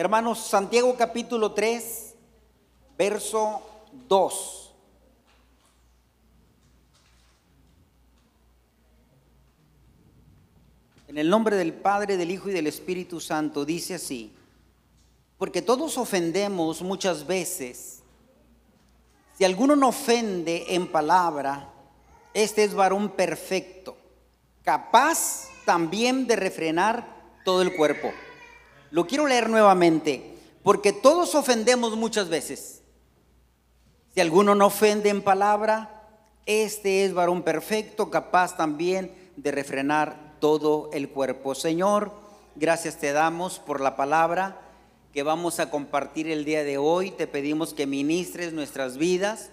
Hermanos, Santiago capítulo 3, verso 2. En el nombre del Padre, del Hijo y del Espíritu Santo dice así, porque todos ofendemos muchas veces. Si alguno no ofende en palabra, este es varón perfecto, capaz también de refrenar todo el cuerpo. Lo quiero leer nuevamente, porque todos ofendemos muchas veces. Si alguno no ofende en palabra, este es varón perfecto, capaz también de refrenar todo el cuerpo. Señor, gracias te damos por la palabra que vamos a compartir el día de hoy. Te pedimos que ministres nuestras vidas,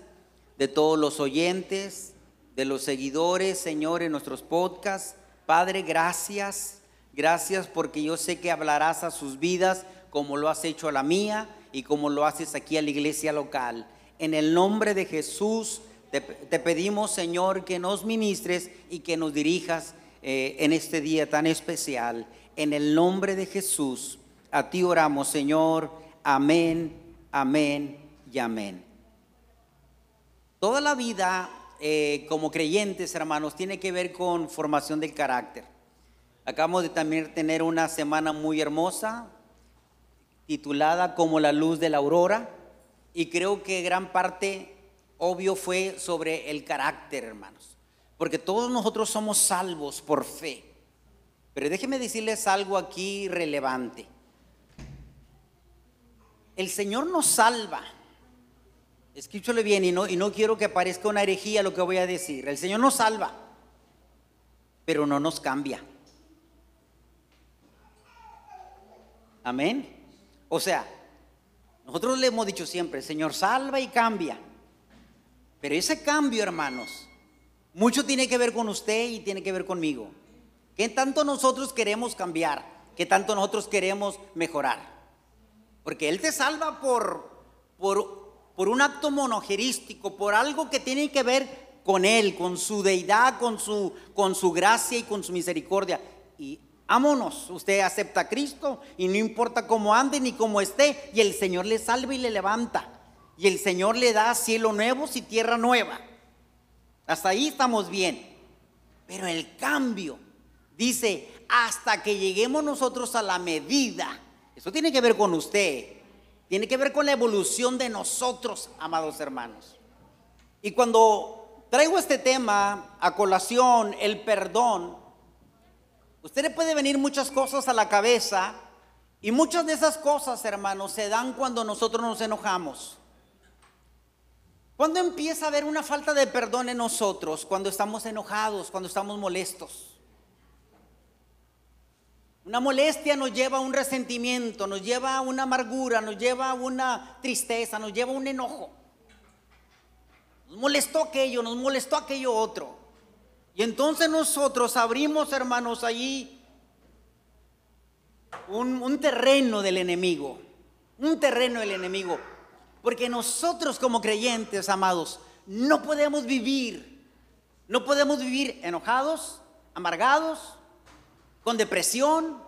de todos los oyentes, de los seguidores, Señor, en nuestros podcasts. Padre, gracias. Gracias porque yo sé que hablarás a sus vidas como lo has hecho a la mía y como lo haces aquí a la iglesia local. En el nombre de Jesús te, pedimos, Señor, que nos ministres y que nos dirijas eh, en este día tan especial. En el nombre de Jesús. A ti oramos, Señor. Amén, amén y amén. Toda la vida eh, como creyentes, hermanos, tiene que ver con formación del carácter. Acabamos de también tener una semana muy hermosa, titulada como la luz de la aurora, y creo que gran parte, obvio, fue sobre el carácter, hermanos, porque todos nosotros somos salvos por fe. Pero déjenme decirles algo aquí relevante. El Señor nos salva. Escúchale bien y no, y no quiero que parezca una herejía lo que voy a decir. El Señor nos salva, pero no nos cambia. Amén. O sea, nosotros le hemos dicho siempre, Señor salva y cambia. Pero ese cambio, hermanos, mucho tiene que ver con usted y tiene que ver conmigo. ¿Qué tanto nosotros queremos cambiar? ¿Qué tanto nosotros queremos mejorar? Porque Él te salva por, por, por un acto monogerístico, por algo que tiene que ver con Él, con su deidad, con su, con su gracia y con su misericordia. Y ámonos, usted acepta a Cristo y no importa cómo ande ni cómo esté, y el Señor le salva y le levanta. Y el Señor le da cielo nuevo y tierra nueva. Hasta ahí estamos bien. Pero el cambio, dice, hasta que lleguemos nosotros a la medida eso tiene que ver con usted. Tiene que ver con la evolución de nosotros, amados hermanos. Y cuando traigo este tema a colación, el perdón, usted le puede venir muchas cosas a la cabeza y muchas de esas cosas, hermanos, se dan cuando nosotros nos enojamos. ¿Cuándo empieza a haber una falta de perdón en nosotros? Cuando estamos enojados, cuando estamos molestos. Una molestia nos lleva a un resentimiento, nos lleva a una amargura, nos lleva a una tristeza, nos lleva a un enojo. Nos molestó aquello, nos molestó aquello otro. Y entonces nosotros abrimos, hermanos, allí un, un terreno del enemigo, un terreno del enemigo. Porque nosotros como creyentes, amados, no podemos vivir, no podemos vivir enojados, amargados, con depresión,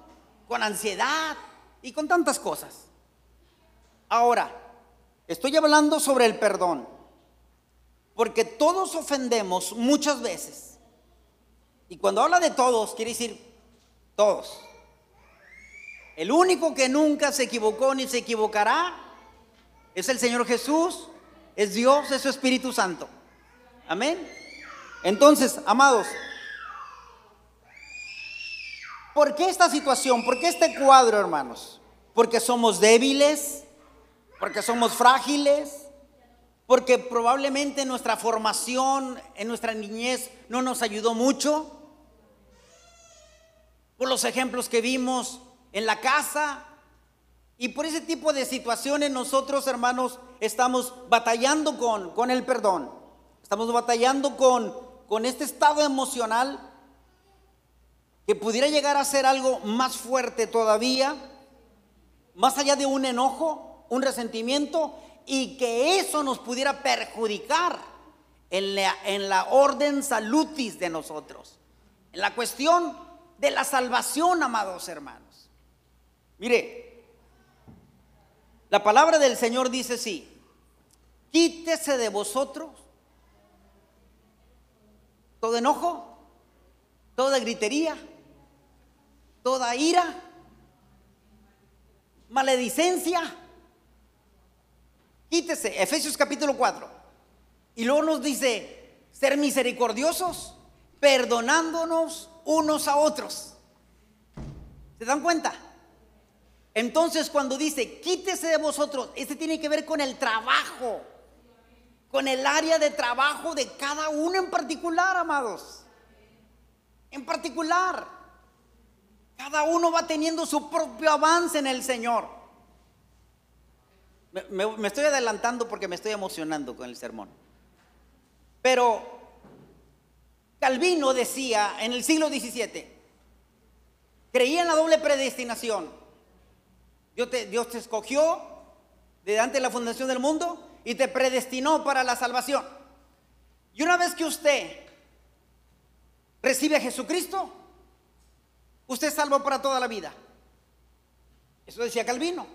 con ansiedad y con tantas cosas. Ahora, estoy hablando sobre el perdón, porque todos ofendemos muchas veces. Y cuando habla de todos, quiere decir todos. El único que nunca se equivocó ni se equivocará es el Señor Jesús, es Dios, es su Espíritu Santo. Amén. Entonces, amados, ¿Por qué esta situación? ¿Por qué este cuadro, hermanos? Porque somos débiles, porque somos frágiles, porque probablemente nuestra formación en nuestra niñez no nos ayudó mucho. Por los ejemplos que vimos en la casa. Y por ese tipo de situaciones nosotros, hermanos, estamos batallando con, con el perdón. Estamos batallando con, con este estado emocional que pudiera llegar a ser algo más fuerte todavía, más allá de un enojo, un resentimiento, y que eso nos pudiera perjudicar en la, en la orden salutis de nosotros, en la cuestión de la salvación, amados hermanos. Mire, La palabra del Señor dice sí, quítese de vosotros todo enojo, toda gritería, toda ira, maledicencia. Quítese, Efesios capítulo 4. Y luego nos dice, ser misericordiosos, perdonándonos unos a otros. ¿Se dan cuenta? Entonces cuando dice, quítese de vosotros, este tiene que ver con el trabajo, con el área de trabajo de cada uno en particular, amados. En particular, cada uno va teniendo su propio avance en el Señor. Me, me estoy adelantando porque me estoy emocionando con el sermón. Pero Calvino decía en el siglo XVII, creía en la doble predestinación. Dios te, escogió de antes de la fundación del mundo y te predestinó para la salvación. Y una vez que usted recibe a Jesucristo, usted es salvo para toda la vida. Eso decía Calvino.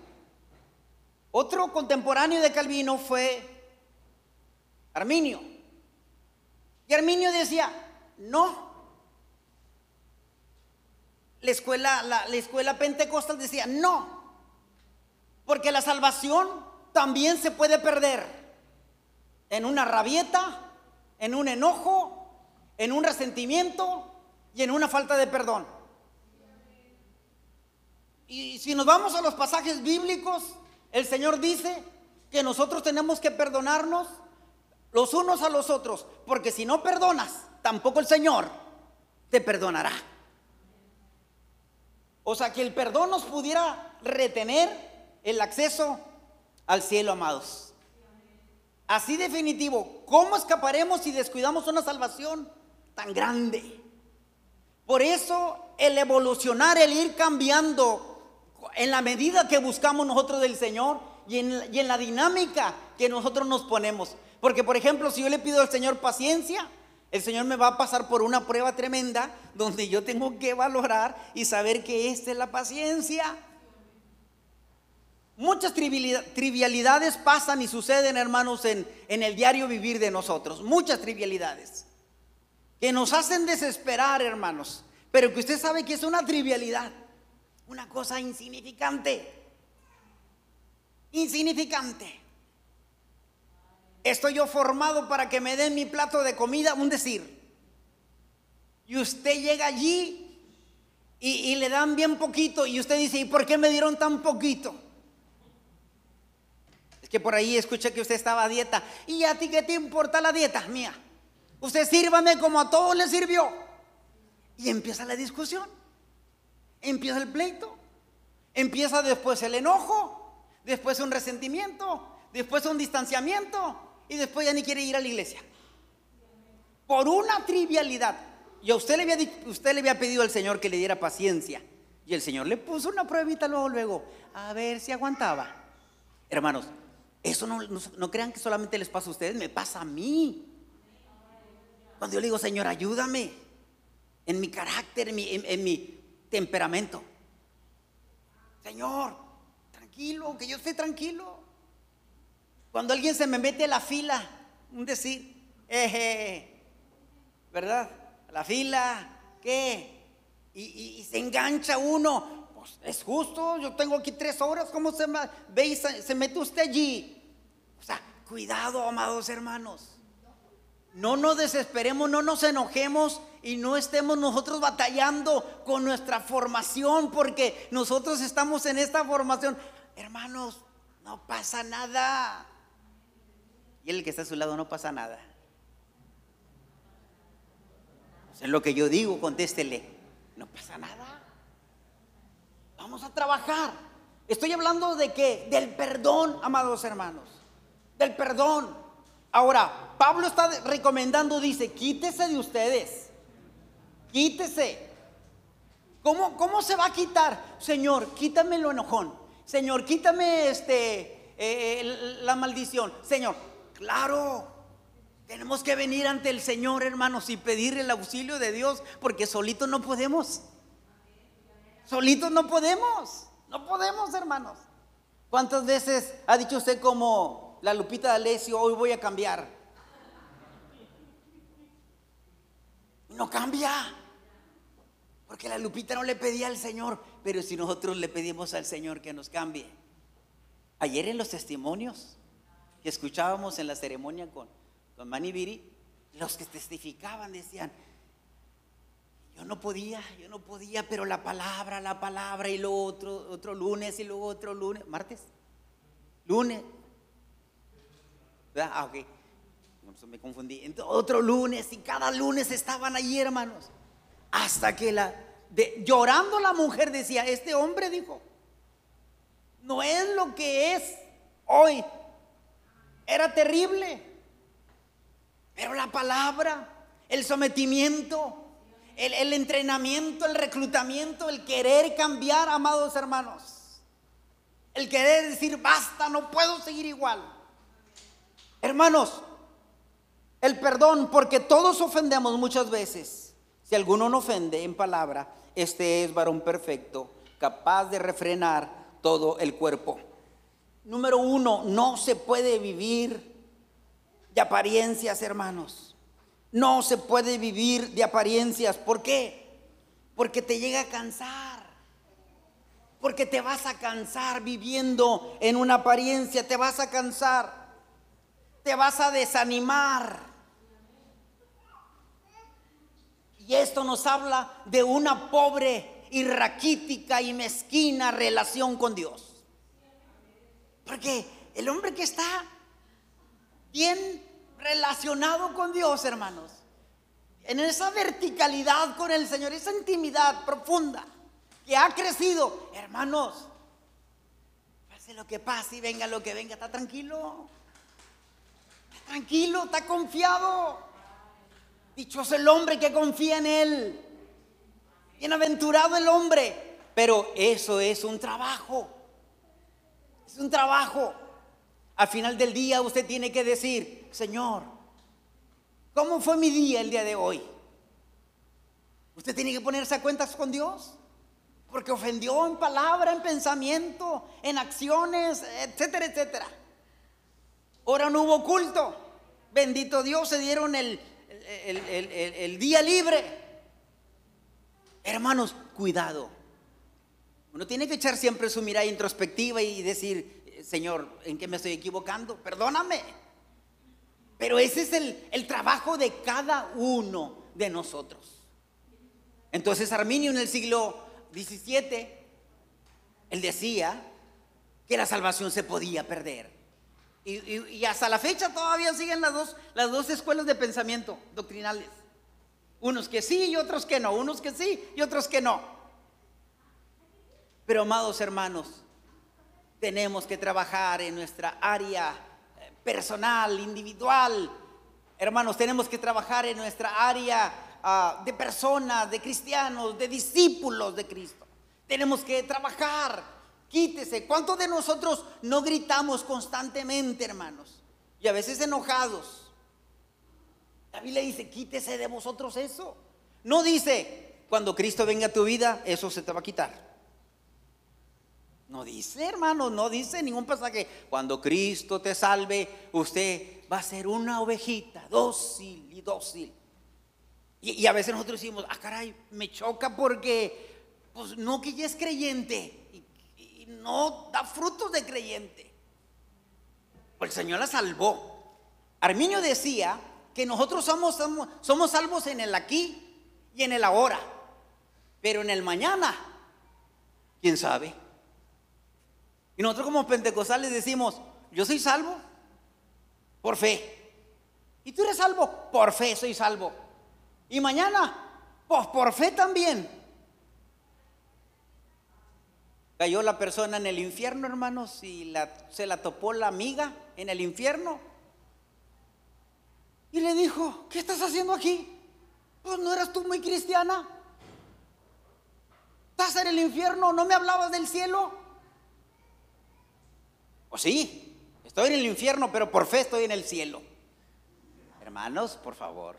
Otro contemporáneo de Calvino fue Arminio. Y Arminio decía, no. La escuela, la, la escuela pentecostal decía, no. Porque la salvación también se puede perder en una rabieta, en un enojo, en un resentimiento y en una falta de perdón. Y si nos vamos a los pasajes bíblicos, el Señor dice que nosotros tenemos que perdonarnos los unos a los otros, porque si no perdonas, tampoco el Señor te perdonará. O sea, que el perdón nos pudiera retener el acceso al cielo, amados. Así definitivo, ¿cómo escaparemos si descuidamos una salvación tan grande? Por eso el evolucionar, el ir cambiando en la medida que buscamos nosotros del Señor y en, y en la dinámica que nosotros nos ponemos. Porque, por ejemplo, si yo le pido al Señor paciencia, el Señor me va a pasar por una prueba tremenda donde yo tengo que valorar y saber que esta es la paciencia. Muchas trivialidades pasan y suceden, hermanos, en, en el diario vivir de nosotros. Muchas trivialidades que nos hacen desesperar, hermanos. Pero que usted sabe que es una trivialidad, una cosa insignificante. Insignificante. Estoy yo formado para que me den mi plato de comida, un decir. Y usted llega allí y, le dan bien poquito y usted dice, ¿y por qué me dieron tan poquito? Es que por ahí escuché que usted estaba a dieta. ¿Y a ti qué te importa la dieta mía? Usted sírvame como a todos le sirvió. Y empieza la discusión. Empieza el pleito. Empieza después el enojo. Después un resentimiento. Después un distanciamiento y después ya ni quiere ir a la iglesia. Por una trivialidad. Y a usted le había, usted le había pedido al Señor que le diera paciencia. Y el Señor le puso una pruebita luego, luego, a ver si aguantaba. Hermanos, eso no, no, crean que solamente les pasa a ustedes, me pasa a mí. Cuando yo le digo, Señor, ayúdame en mi carácter, en mi, en mi temperamento. Señor, tranquilo, que yo esté tranquilo. Cuando alguien se me mete a la fila, un decir, ¿verdad? La fila, ¿qué? Y, se engancha uno. Pues es justo, yo tengo aquí tres horas, ¿cómo se ve y se mete usted allí? O sea, cuidado, amados hermanos. No nos desesperemos, no nos enojemos y no estemos nosotros batallando con nuestra formación, porque nosotros estamos en esta formación. Hermanos, no pasa nada. Y el que está a su lado no pasa nada. O sea, lo que yo digo, contéstele, no pasa nada. Vamos a trabajar. Estoy hablando de qué? Del perdón, amados hermanos. Del perdón. Ahora, Pablo está recomendando, dice, quítese de ustedes. Quítese. ¿Cómo, cómo se va a quitar? Señor, quítame lo enojón. Señor, quítame este, eh, la maldición. Señor, Claro, tenemos que venir ante el Señor, hermanos, y pedir el auxilio de Dios, porque solitos no podemos. Solitos no podemos. No podemos, hermanos. ¿Cuántas veces ha dicho usted como la Lupita de Alessio, hoy voy a cambiar? No cambia. Porque la Lupita no le pedía al Señor, pero si nosotros le pedimos al Señor que nos cambie. Ayer en los testimonios que escuchábamos en la ceremonia con, con Manibiri, los que testificaban decían, yo no podía, yo no podía, pero la palabra, la palabra, y luego otro, otro lunes, y luego otro lunes, martes, lunes. ¿Verdad? Ah, ok. me confundí. Entonces, otro lunes, y cada lunes estaban allí, hermanos. Hasta que la, de, llorando la mujer decía, este hombre dijo, no es lo que es hoy. Era terrible. Pero la palabra, el sometimiento, el, entrenamiento, el reclutamiento, el querer cambiar, amados hermanos. El querer decir, basta, no puedo seguir igual. Hermanos, el perdón, porque todos ofendemos muchas veces. Si alguno no ofende en palabra, este es varón perfecto, capaz de refrenar todo el cuerpo. Número uno, no se puede vivir de apariencias, hermanos. No se puede vivir de apariencias. ¿Por qué? Porque te llega a cansar. Porque te vas a cansar viviendo en una apariencia. Te vas a cansar. Te vas a desanimar. Y esto nos habla de una pobre y raquítica y mezquina relación con Dios. Porque el hombre que está bien relacionado con Dios, hermanos. En esa verticalidad con el Señor, esa intimidad profunda que ha crecido, hermanos. Pase lo que pase y venga lo que venga, está tranquilo. Está tranquilo, está confiado. Dichoso el hombre que confía en Él. Bienaventurado el hombre. Pero eso es un trabajo. Es un trabajo. Al final del día usted tiene que decir, Señor, ¿cómo fue mi día el día de hoy? Usted tiene que ponerse a cuentas con Dios. Porque ofendió en palabra, en pensamiento, en acciones, etcétera, etcétera. Ahora no hubo culto. Bendito Dios, se dieron el, el día libre. Hermanos, cuidado. Uno tiene que echar siempre su mirada introspectiva y decir, Señor, ¿en qué me estoy equivocando? Perdóname. Pero ese es el, trabajo de cada uno de nosotros. Entonces Arminio en el siglo XVII, él decía que la salvación se podía perder. Y, hasta la fecha todavía siguen las dos, las dos escuelas de pensamiento doctrinales. Unos que sí y otros que no. Unos que sí y otros que no. Pero amados hermanos, tenemos que trabajar en nuestra área eh, personal, individual. Hermanos, tenemos que trabajar en nuestra área ah, de personas, de cristianos, de discípulos de Cristo. Tenemos que trabajar. Quítese. ¿Cuántos de nosotros no gritamos constantemente, hermanos? Y a veces enojados. La Biblia dice, quítese de vosotros eso. No dice, cuando Cristo venga a tu vida, eso se te va a quitar. No dice, hermano, no dice ningún pasaje. Cuando Cristo te salve, usted va a ser una ovejita, dócil y dócil. Y, a veces nosotros decimos, ah, caray, me choca porque, pues no que ya es creyente y, no da frutos de creyente. Pues el Señor la salvó. Arminio decía que nosotros somos, somos, somos salvos en el aquí y en el ahora, pero en el mañana, ¿quién sabe? Y nosotros como pentecostales decimos, yo soy salvo por fe. ¿Y tú eres salvo? Por fe soy salvo. ¿Y mañana? Pues por fe también. Cayó la persona en el infierno, hermanos, y la, se la topó la amiga en el infierno. Y le dijo, ¿qué estás haciendo aquí? Pues no eras tú muy cristiana. ¿Estás en el infierno? ¿No me hablabas del cielo? Pues sí, estoy en el infierno, pero por fe estoy en el cielo. Hermanos, por favor.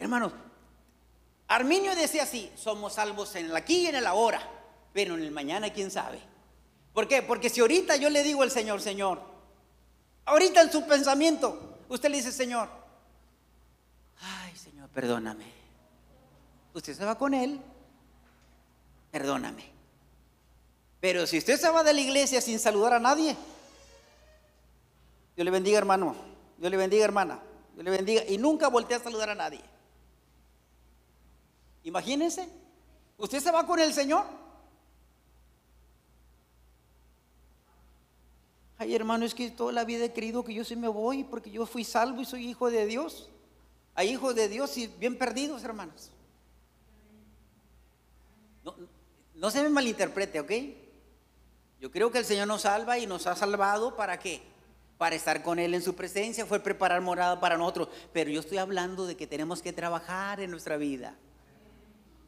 Hermanos, Arminio decía así, somos salvos en el aquí y en el ahora, pero en el mañana quién sabe. ¿Por qué? Porque si ahorita yo le digo al Señor, Señor, ahorita en su pensamiento, usted le dice, Señor, ay Señor, perdóname. Usted se va con Él, perdóname. Pero si usted se va de la iglesia sin saludar a nadie, Dios le bendiga hermano, Dios le bendiga hermana, Dios le bendiga y nunca voltea a saludar a nadie. Imagínense, usted se va con el Señor. Ay, hermano, es que toda la vida he creído que yo sí me voy porque yo fui salvo y soy hijo de Dios. Hay hijos de Dios y bien perdidos, hermanos. No, no se me malinterprete, ¿ok? Yo creo que el Señor nos salva y nos ha salvado para qué? Para estar con Él en su presencia, fue preparar morada para nosotros. Pero yo estoy hablando de que tenemos que trabajar en nuestra vida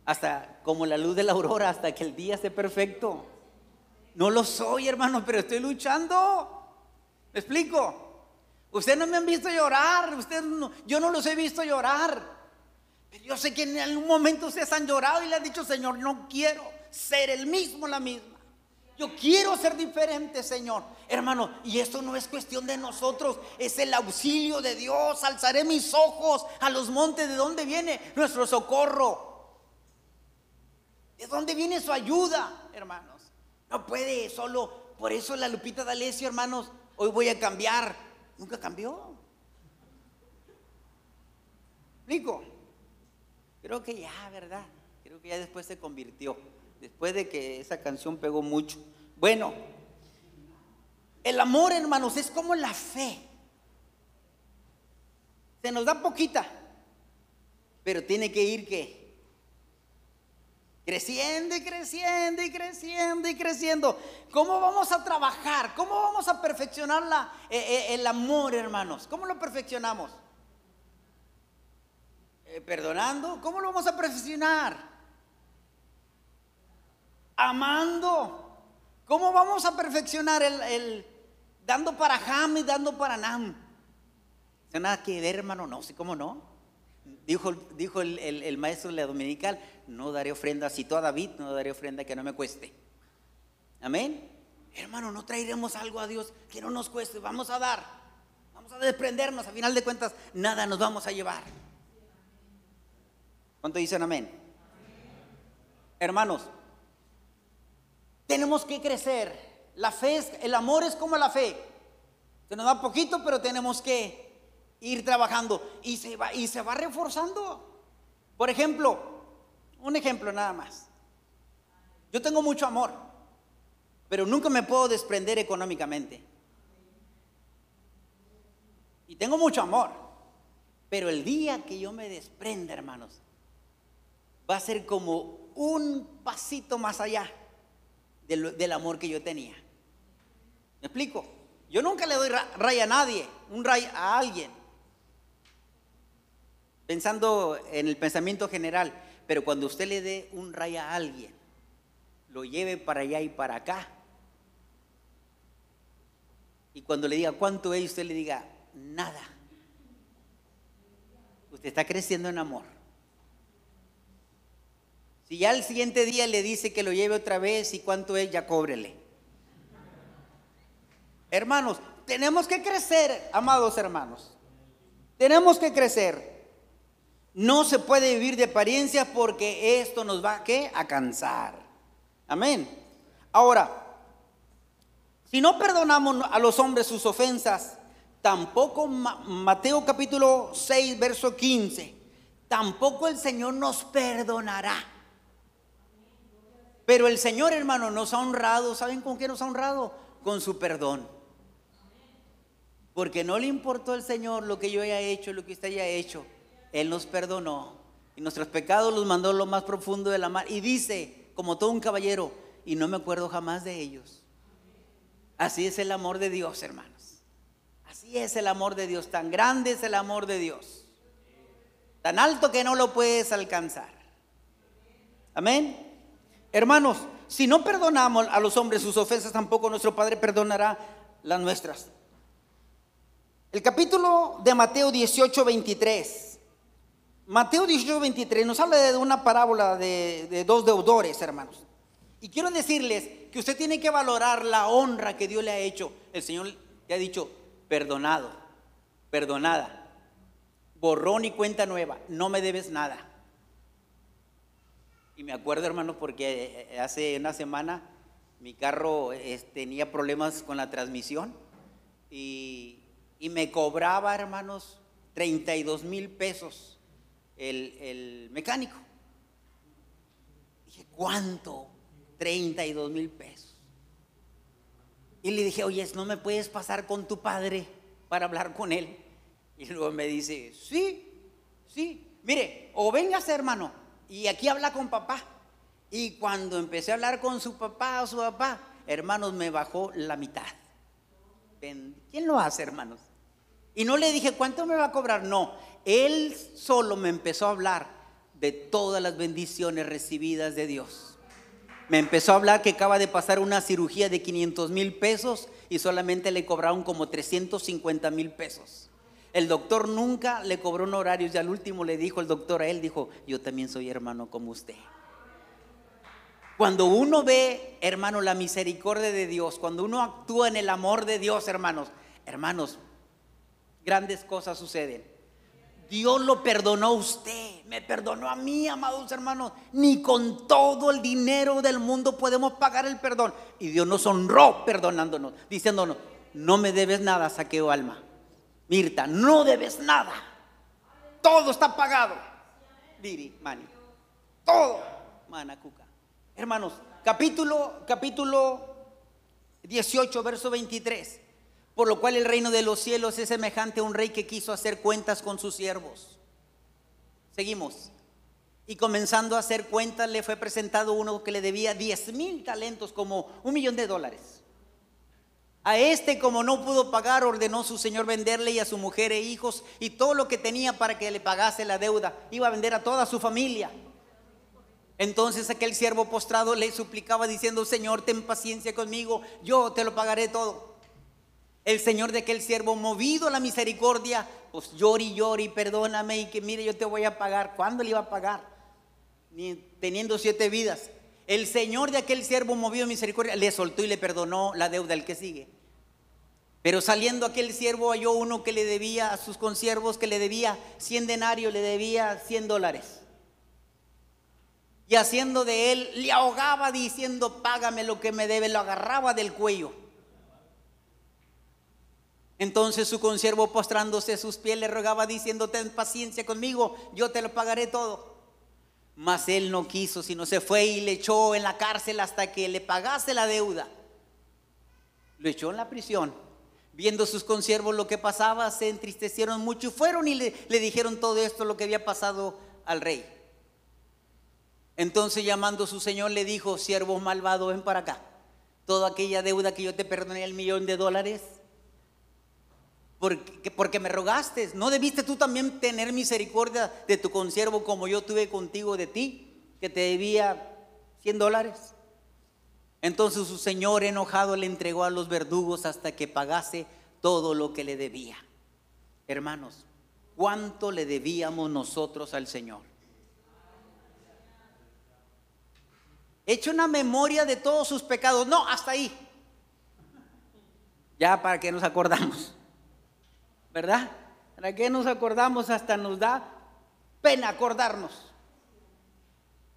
hasta como la luz de la aurora, hasta que el día esté perfecto. No lo soy, hermano, pero estoy luchando. ¿Me explico? Ustedes no me han visto llorar, ustedes yo no los he visto llorar. Pero yo sé que en algún momento ustedes han llorado y le han dicho, Señor, no quiero ser el mismo, la misma. Yo quiero ser diferente, Señor. Hermano, y esto no es cuestión de nosotros, es el auxilio de Dios. Alzaré mis ojos a los montes, ¿de dónde viene nuestro socorro? ¿De dónde viene su ayuda, hermanos? No puede solo, por eso la Lupita D'Alessio, hermanos, hoy voy a cambiar. Nunca cambió. ¿Explico? Creo que ya, ¿verdad? Creo que ya después se convirtió. Después de que esa canción pegó mucho. Bueno, el amor, hermanos, es como la fe. Se nos da poquita, pero tiene que ir que Creciendo y creciendo y creciendo y creciendo. ¿Cómo vamos a trabajar? ¿Cómo vamos a perfeccionar la, eh, eh, el amor, hermanos? ¿Cómo lo perfeccionamos? Eh, perdonando. ¿Cómo lo vamos a perfeccionar? Amando. ¿Cómo vamos a perfeccionar el, el dando para Ham y dando para Nam? No nada que ver, hermano, no sé cómo no. Dijo, dijo el, maestro de la dominical, no daré ofrenda, citó a David, no daré ofrenda que no me cueste. Amén. Hermano, no traeremos algo a Dios que no nos cueste, vamos a dar, vamos a desprendernos, a final de cuentas, nada nos vamos a llevar. ¿Cuánto dicen amén? Hermanos, tenemos que crecer. La fe, es, el amor es como la fe. Se nos da poquito, pero tenemos que ir trabajando y se va, y se va reforzando. Por ejemplo, un ejemplo nada más. Yo tengo mucho amor, pero nunca me puedo desprender económicamente. Y tengo mucho amor, pero el día que yo me desprenda, hermanos, va a ser como un pasito más allá del, amor que yo tenía. ¿Me explico? Yo nunca le doy raya a nadie, un raya a alguien pensando en el pensamiento general, pero cuando usted le dé un raya a alguien, lo lleve para allá y para acá, y cuando le diga cuánto es, usted le diga nada. Usted está creciendo en amor. Si ya el siguiente día le dice que lo lleve otra vez y cuánto es, ya cóbrele. Hermanos, tenemos que crecer, amados hermanos. Tenemos que crecer. No se puede vivir de apariencia porque esto nos va a cansar. Amén. Ahora, si no perdonamos a los hombres sus ofensas, tampoco Mateo capítulo 6, verso 15, tampoco el Señor nos perdonará. Pero el Señor, hermano, nos ha honrado. ¿Saben con qué nos ha honrado? Con su perdón. Porque no le importó al Señor lo que yo haya hecho, lo que usted haya hecho. Él nos perdonó y nuestros pecados los mandó lo más profundo de la mar. Y dice, como todo un caballero, y no me acuerdo jamás de ellos. Así es el amor de Dios, hermanos. Así es el amor de Dios. Tan grande es el amor de Dios. Tan alto que no lo puedes alcanzar. Amén. Hermanos, si no perdonamos a los hombres sus ofensas, tampoco nuestro Padre perdonará las nuestras. El capítulo de Mateo 18, 23. Mateo 18, 23 nos habla de una parábola de, dos deudores, hermanos. Y quiero decirles que usted tiene que valorar la honra que Dios le ha hecho. El Señor le ha dicho, perdonado, perdonada, borrón y cuenta nueva, no me debes nada. Y me acuerdo, hermano, porque eh, hace una semana mi carro tenía problemas con la transmisión y, me cobraba, hermanos, 32 mil pesos el, el mecánico. Dije, ¿cuánto? 32 mil pesos. Y le dije, oye, ¿no me puedes pasar con tu padre para hablar con él? Y luego me dice, sí, sí, mire, o vengas hermano, y aquí habla con papá. Y cuando empecé a hablar con su papá o su papá, hermanos, me bajó la mitad. ¿Quién lo hace, hermanos? Y no le dije, ¿cuánto me va a cobrar? No, él solo me empezó a hablar de todas las bendiciones recibidas de Dios me empezó a hablar que acaba de pasar una cirugía de 500 mil pesos y solamente le cobraron como 350 mil pesos. El doctor nunca le cobró un horario y al último le dijo el doctor a él, dijo, yo también soy hermano como usted. Cuando uno ve, hermano, la misericordia de Dios, cuando uno actúa en el amor de Dios, hermanos, hermanos, grandes cosas suceden. Dios lo perdonó a usted, me perdonó a mí, amados hermanos. Ni con todo el dinero del mundo podemos pagar el perdón. Y Dios nos honró perdonándonos, diciéndonos, no me debes nada, saqueo alma. Mirta, no debes nada. Todo está pagado. Diri, mani. Todo. Manacuca. Hermanos, capítulo, capítulo 18, verso 23. Por lo cual el reino de los cielos es semejante a un rey que quiso hacer cuentas con sus siervos. Seguimos. Y comenzando a hacer cuentas, le fue presentado uno que le debía 10 mil talentos, como un millón de dólares. A este, como no pudo pagar, ordenó su señor venderle y a su mujer e hijos y todo lo que tenía para que le pagase la deuda. Iba a vender a toda su familia. Entonces aquel siervo postrado le suplicaba diciendo, Señor, ten paciencia conmigo, yo te lo pagaré todo. El Señor de aquel siervo, movido a la misericordia, pues llori, llori, perdóname y que mire, yo te voy a pagar. ¿Cuándo le iba a pagar? Ni teniendo siete vidas. El Señor de aquel siervo, movido a misericordia, le soltó y le perdonó la deuda al que sigue. Pero saliendo aquel siervo halló uno que le debía a sus consiervos, que le debía 100 denarios, le debía 100 dólares. Y haciendo de él, le ahogaba diciendo, págame lo que me debe, lo agarraba del cuello. Entonces su consiervo postrándose a sus pies le rogaba diciendo, ten paciencia conmigo, yo te lo pagaré todo. Mas él no quiso, sino se fue y le echó en la cárcel hasta que le pagase la deuda. Lo echó en la prisión. Viendo sus consiervos lo que pasaba, se entristecieron mucho y fueron y le, dijeron todo esto, lo que había pasado al rey. Entonces llamando a su señor le dijo, siervo malvado, ven para acá. Toda aquella deuda que yo te perdoné, el millón de dólares, porque, me rogaste. ¿No debiste tú también tener misericordia de tu consiervo como yo tuve contigo de ti, que te debía 100 dólares? Entonces su señor enojado le entregó a los verdugos hasta que pagase todo lo que le debía. Hermanos, ¿cuánto le debíamos nosotros al Señor? He una memoria de todos sus pecados. No, hasta ahí. Ya para que nos acordamos. ¿Verdad? ¿Para qué nos acordamos? Hasta nos da pena acordarnos.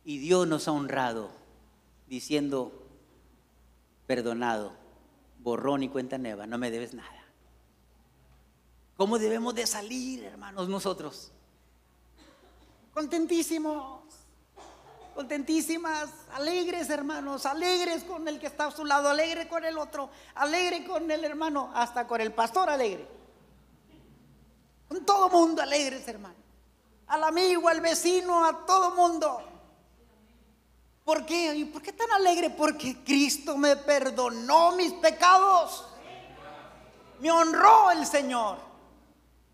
Y Dios nos ha honrado diciendo, perdonado, borrón y cuenta nueva, no me debes nada. ¿Cómo debemos de salir, hermanos, nosotros? Contentísimos, contentísimas, alegres, hermanos, alegres con el que está a su lado, alegre con el otro, alegre con el hermano, hasta con el pastor alegre. Todo mundo alegres, hermano. Al amigo, al vecino, a todo mundo. ¿Por qué? ¿Y por qué tan alegre? Porque Cristo me perdonó mis pecados. Me honró el Señor.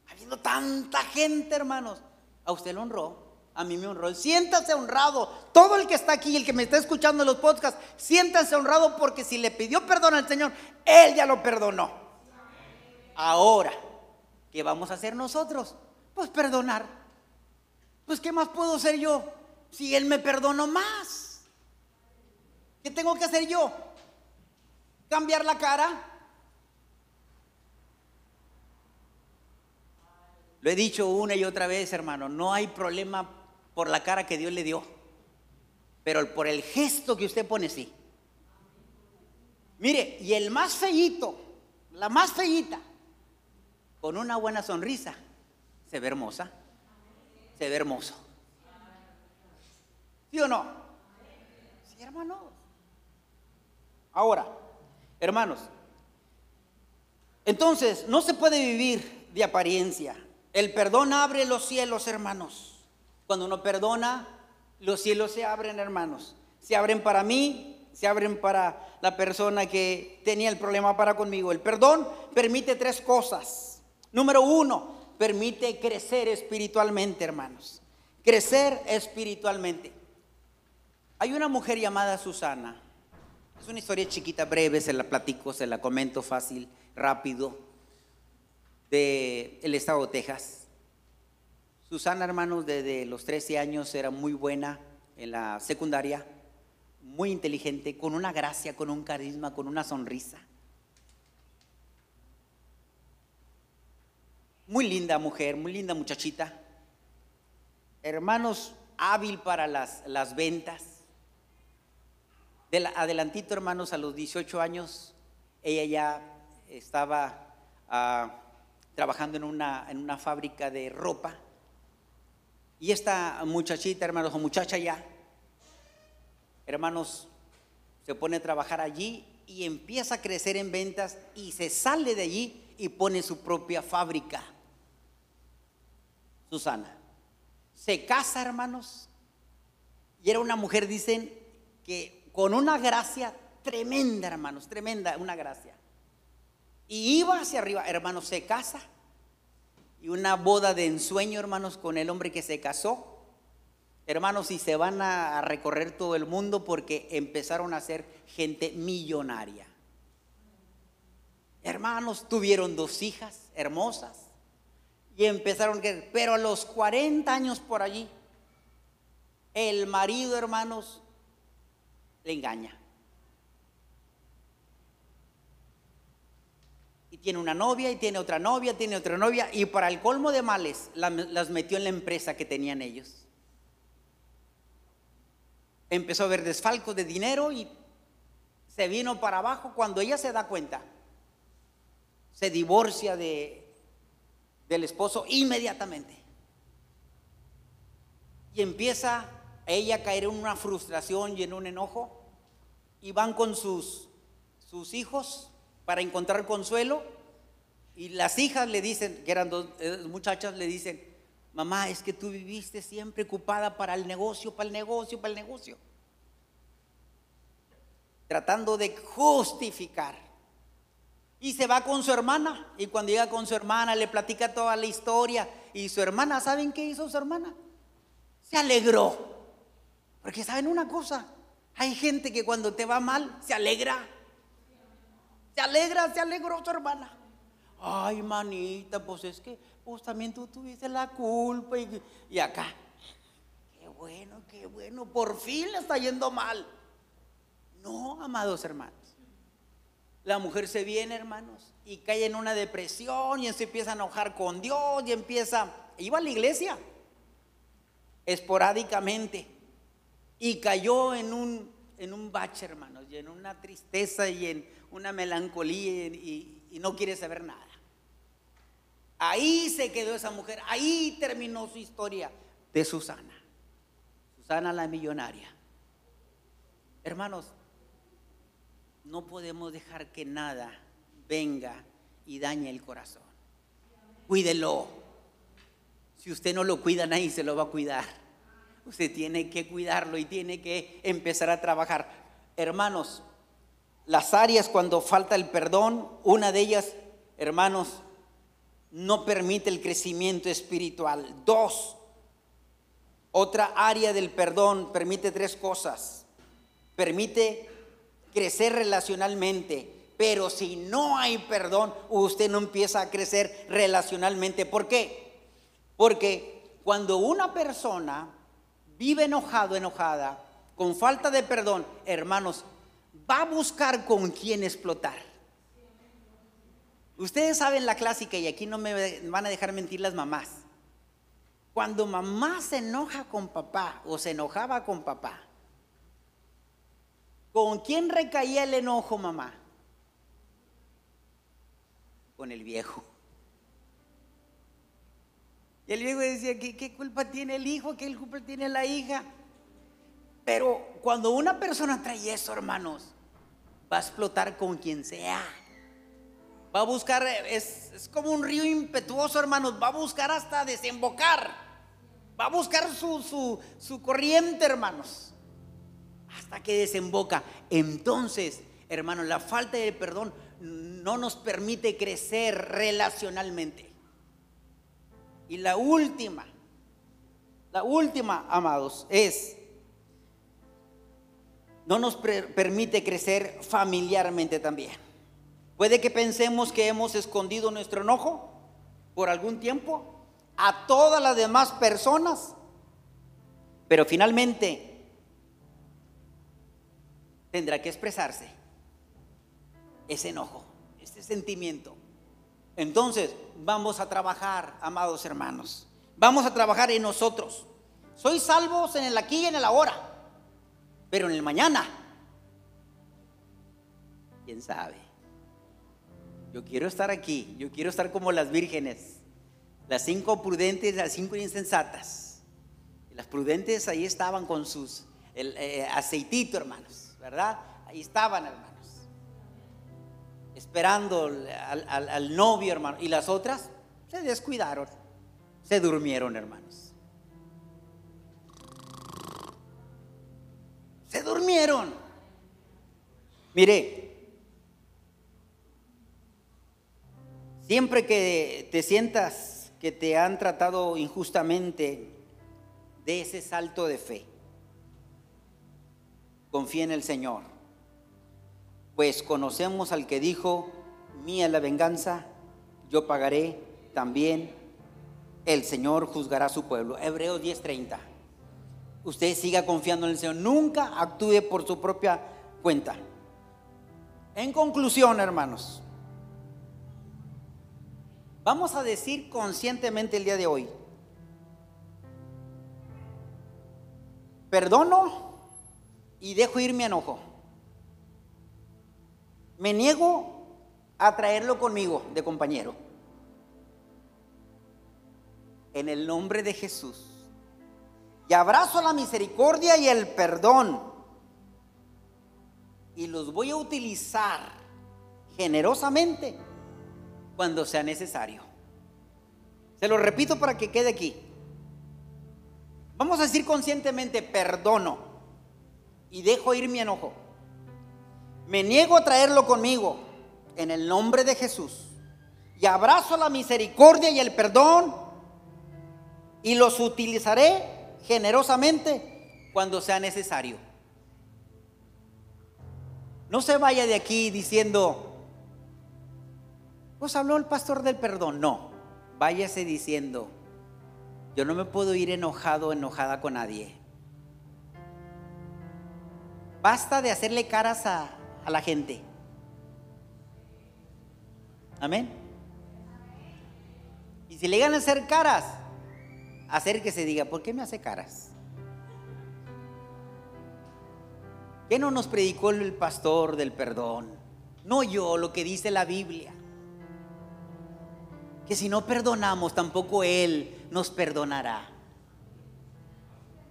Habiendo tanta gente, hermanos. A usted lo honró. A mí me honró. Siéntase honrado. Todo el que está aquí, el que me está escuchando en los podcasts, siéntase honrado porque si le pidió perdón al Señor, Él ya lo perdonó. Ahora ¿Qué vamos a hacer nosotros? Pues perdonar. Pues ¿qué más puedo hacer yo si Él me perdonó más? ¿Qué tengo que hacer yo? ¿Cambiar la cara? Lo he dicho una y otra vez, hermano, no hay problema por la cara que Dios le dio, pero por el gesto que usted pone, sí. Mire, y el más feíto, la más feíta, con una buena sonrisa, se ve hermosa, se ve hermoso. ¿Sí o no? Sí, hermanos. Ahora, hermanos, entonces no se puede vivir de apariencia. El perdón abre los cielos, hermanos. Cuando uno perdona, los cielos se abren, hermanos. Se abren para mí, se abren para la persona que tenía el problema para conmigo. El perdón permite tres cosas. Número uno, permite crecer espiritualmente, hermanos. Crecer espiritualmente. Hay una mujer llamada Susana. Es una historia chiquita, breve, se la platico, se la comento fácil, rápido, de el estado de Texas. Susana, hermanos, desde los 13 años era muy buena en la secundaria, muy inteligente, con una gracia, con un carisma, con una sonrisa. Muy linda mujer, muy linda muchachita. Hermanos, hábil para las, las ventas adelantito, hermanos, a los 18 años, ella ya estaba ah, trabajando en una, en una fábrica de ropa. Y esta muchachita, hermanos, o muchacha ya, hermanos, se pone a trabajar allí y empieza a crecer en ventas y se sale de allí y pone su propia fábrica. Susana. Se casa, hermanos. Y era una mujer, dicen, que con una gracia tremenda, hermanos, tremenda, una gracia. Y iba hacia arriba, hermanos, se casa. Y una boda de ensueño, hermanos, con el hombre que se casó. Hermanos, y se van a recorrer todo el mundo porque empezaron a ser gente millonaria. Hermanos, tuvieron dos hijas hermosas y empezaron a pero a los 40 años por allí, el marido, hermanos, le engaña. Y tiene una novia y tiene otra novia, tiene otra novia y para el colmo de males las metió en la empresa que tenían ellos. Empezó a ver desfalco de dinero y se vino para abajo cuando ella se da cuenta. Se divorcia de, del esposo inmediatamente. Y empieza ella caer en una frustración y en un enojo y van con sus, sus hijos para encontrar consuelo y las hijas le dicen, que eran dos eh, muchachas, le dicen, mamá, es que tú viviste siempre ocupada para el negocio, para el negocio, para el negocio. Tratando de justificar. Y se va con su hermana. Y cuando llega con su hermana le platica toda la historia. Y su hermana, ¿saben qué hizo su hermana? Se alegró. Porque saben una cosa, hay gente que cuando te va mal se alegra. Se alegra, se alegró su hermana. Ay, manita, pues es que pues también tú tuviste la culpa y, y acá. Qué bueno, qué bueno, por fin le está yendo mal. No, amados hermanos. La mujer se viene, hermanos, y cae en una depresión y se empieza a enojar con Dios y empieza, iba a la iglesia esporádicamente y cayó en un, en un bache, hermanos, y en una tristeza y en una melancolía y, y no quiere saber nada. Ahí se quedó esa mujer, ahí terminó su historia de Susana. Susana la millonaria. Hermanos, no podemos dejar que nada venga y dañe el corazón. Cuídelo. Si usted no lo cuida, nadie se lo va a cuidar. Usted tiene que cuidarlo y tiene que empezar a trabajar. Hermanos, las áreas cuando falta el perdón, una de ellas, hermanos, no permite el crecimiento espiritual. Dos, otra área del perdón permite tres cosas. Permite crecer relacionalmente, pero si no hay perdón, usted no empieza a crecer relacionalmente. ¿Por qué? Porque cuando una persona vive enojado, enojada, con falta de perdón, hermanos, va a buscar con quién explotar. Ustedes saben la clásica y aquí no me van a dejar mentir las mamás. Cuando mamá se enoja con papá o se enojaba con papá, ¿con quién recaía el enojo, mamá? Con el viejo. Y el viejo decía, ¿qué, ¿qué, culpa tiene el hijo? ¿Qué culpa tiene la hija? Pero cuando una persona trae eso, hermanos, va a explotar con quien sea. Va a buscar, es, como un río impetuoso, hermanos, va a buscar hasta desembocar. Va a buscar su, su corriente, hermanos, hasta que desemboca. Entonces, hermanos, la falta de perdón no nos permite crecer relacionalmente. Y la última, la última, amados, es no nos permite crecer familiarmente también. Puede que pensemos que hemos escondido nuestro enojo por algún tiempo a todas las demás personas, pero finalmente tendrá que expresarse ese enojo, ese sentimiento. Entonces, vamos a trabajar, amados hermanos. Vamos a trabajar en nosotros. Soy salvos en el aquí y en el ahora. Pero en el mañana, quién sabe. Yo quiero estar aquí, yo quiero estar como las vírgenes, las cinco prudentes, las cinco insensatas. las prudentes ahí estaban con sus el, eh, aceitito, hermanos, ¿verdad? Ahí estaban, hermanos, esperando al, al novio, hermano. Y las otras se descuidaron, se durmieron, hermanos. Se durmieron. Mire, siempre que te sientas que te han tratado injustamente, de ese salto de fe. Confía en el Señor, pues conocemos al que dijo, mía la venganza, yo pagaré también, el Señor juzgará a su pueblo. Hebreos 10:30 usted siga confiando en el Señor. Nunca actúe por su propia cuenta. En conclusión, hermanos, vamos a decir conscientemente el día de hoy, perdono y dejo ir mi enojo. Me niego a traerlo conmigo de compañero. En el nombre de Jesús y abrazo la misericordia y el perdón. Y los voy a utilizar generosamente cuando sea necesario. Se lo repito para que quede aquí. Vamos a decir conscientemente, perdono y dejo ir mi enojo. Me niego a traerlo conmigo en el nombre de Jesús. Y abrazo la misericordia y el perdón y los utilizaré generosamente cuando sea necesario. No se vaya de aquí diciendo, pues habló el pastor del perdón. No, váyase diciendo, yo no me puedo ir enojado enojada con nadie. Basta de hacerle caras a, a la gente. Amén. Y si le llegan a hacer caras, hacer que se diga, ¿por qué me hace caras? ¿Qué no nos predicó el pastor del perdón? No yo, lo que dice la Biblia. Que si no perdonamos, tampoco Él nos perdonará.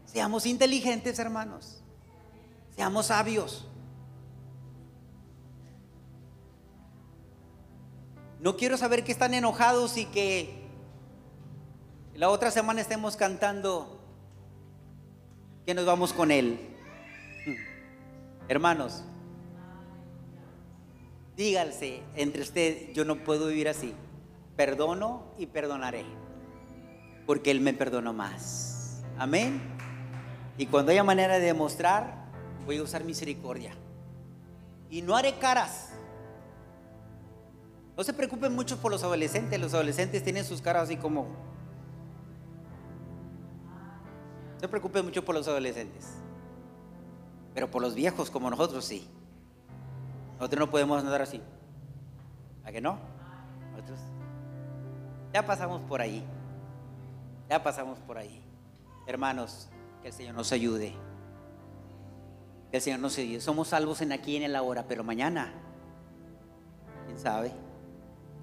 Seamos inteligentes, hermanos. Seamos sabios. No quiero saber que están enojados y que la otra semana estemos cantando que nos vamos con Él. Hermanos, díganse entre usted, yo no puedo vivir así. Perdono y perdonaré, porque Él me perdonó más. Amén. Y cuando haya manera de demostrar, voy a usar misericordia. Y no haré caras. No se preocupen mucho por los adolescentes. Los adolescentes tienen sus caras así como no se preocupe mucho por los adolescentes, pero por los viejos como nosotros sí. Nosotros no podemos andar así. ¿A que no? Nosotros ya pasamos por ahí. Ya pasamos por ahí. Hermanos, que el Señor nos ayude. El Señor nos ayude. Somos salvos en aquí y en el ahora, pero mañana, ¿quién sabe?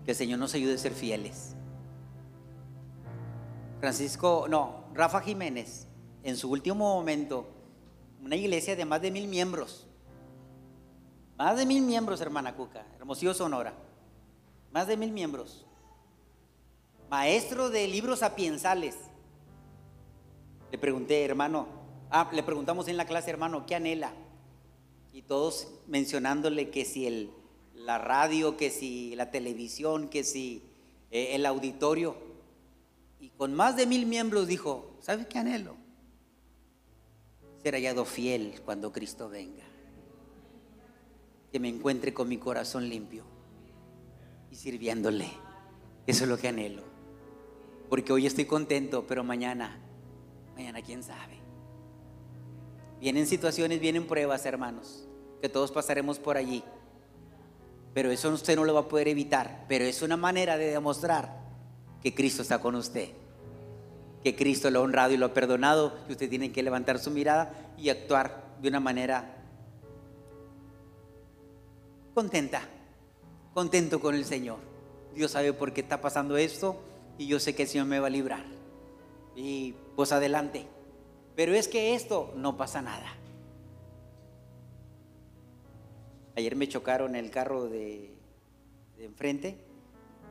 Que el Señor nos ayude a ser fieles. Francisco, no, Rafa Jiménez, en su último momento, una iglesia de más de mil miembros. Más de mil miembros, hermana Cuca, Hermosillo Sonora. Más de mil miembros. Maestro de libros sapiensales. Le pregunté, hermano, ah, le preguntamos en la clase, hermano, ¿qué anhela? Y todos mencionándole que si el, la radio, que si la televisión, que si eh, el auditorio. Y con más de mil miembros dijo, ¿sabe qué anhelo? Ser hallado fiel cuando Cristo venga. Que me encuentre con mi corazón limpio y sirviéndole. Eso es lo que anhelo. Porque hoy estoy contento, pero mañana, mañana quién sabe. Vienen situaciones, vienen pruebas, hermanos, que todos pasaremos por allí. Pero eso usted no lo va a poder evitar. Pero es una manera de demostrar que Cristo está con usted. Que Cristo lo ha honrado y lo ha perdonado. Y usted tiene que levantar su mirada y actuar de una manera contenta. Contento con el Señor. Dios sabe por qué está pasando esto y yo sé que el Señor me va a librar. Y pues adelante. Pero es que esto no pasa nada. Ayer me chocaron el carro de, enfrente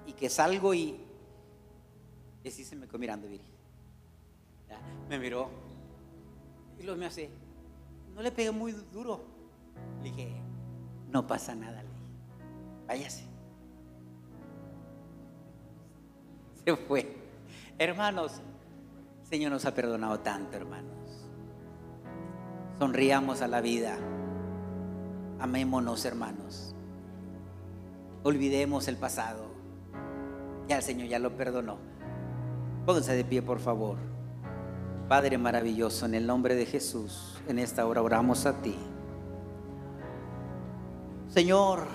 y que salgo y, y así se me quedó mirando, Viri. Me miró y lo me hace, no le pegué muy duro. Le dije, no pasa nada, le váyase. Se fue. Hermanos, Señor nos ha perdonado tanto, hermanos. Sonriamos a la vida. Amémonos, hermanos. Olvidemos el pasado. Ya el Señor ya lo perdonó. Pónganse de pie, por favor. Padre maravilloso, en el nombre de Jesús, en esta hora oramos a ti. Señor,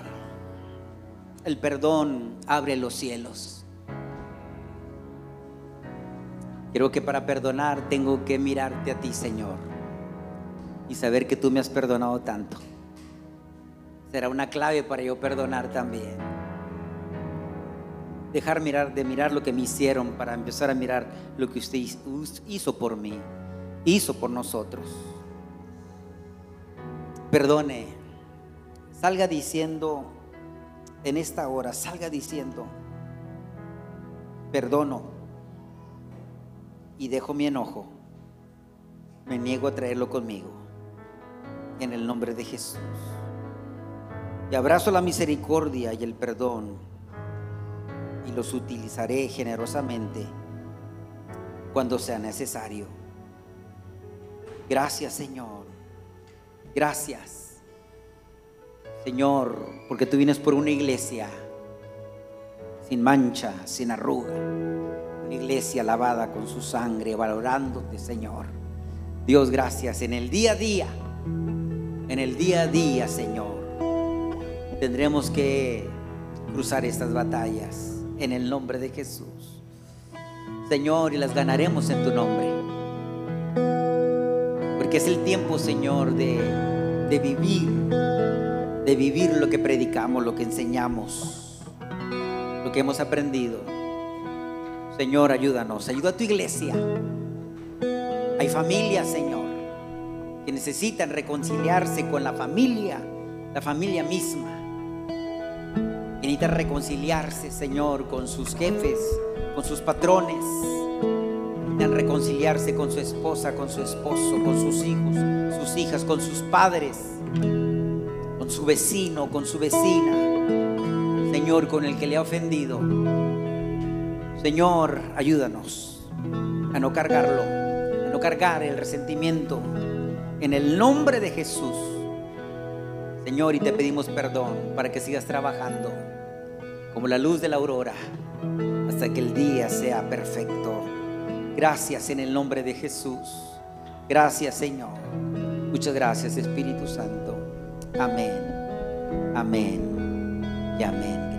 el perdón abre los cielos. Creo que para perdonar tengo que mirarte a ti, Señor, y saber que tú me has perdonado tanto será una clave para yo perdonar también. Dejar mirar, de mirar lo que me hicieron para empezar a mirar lo que usted hizo por mí, hizo por nosotros. Perdone, salga diciendo en esta hora, salga diciendo, perdono y dejo mi enojo, me niego a traerlo conmigo, en el nombre de Jesús. Y abrazo la misericordia y el perdón y los utilizaré generosamente cuando sea necesario. Gracias Señor. Gracias. Señor, porque tú vienes por una iglesia sin mancha, sin arruga. Una iglesia lavada con su sangre, valorándote Señor. Dios, gracias en el día a día. En el día a día, Señor tendremos que cruzar estas batallas en el nombre de Jesús. Señor, y las ganaremos en tu nombre. Porque es el tiempo, Señor, de, de vivir, de vivir lo que predicamos, lo que enseñamos, lo que hemos aprendido. Señor, ayúdanos, ayuda a tu iglesia. Hay familias, Señor, que necesitan reconciliarse con la familia, la familia misma que necesita reconciliarse, Señor, con sus jefes, con sus patrones. Necesitan reconciliarse con su esposa, con su esposo, con sus hijos, sus hijas, con sus padres, con su vecino, con su vecina. Señor, con el que le ha ofendido. Señor, ayúdanos a no cargarlo, a no cargar el resentimiento. En el nombre de Jesús. Señor, y te pedimos perdón para que sigas trabajando como la luz de la aurora hasta que el día sea perfecto. Gracias en el nombre de Jesús. Gracias Señor. Muchas gracias Espíritu Santo. Amén. Amén y amén.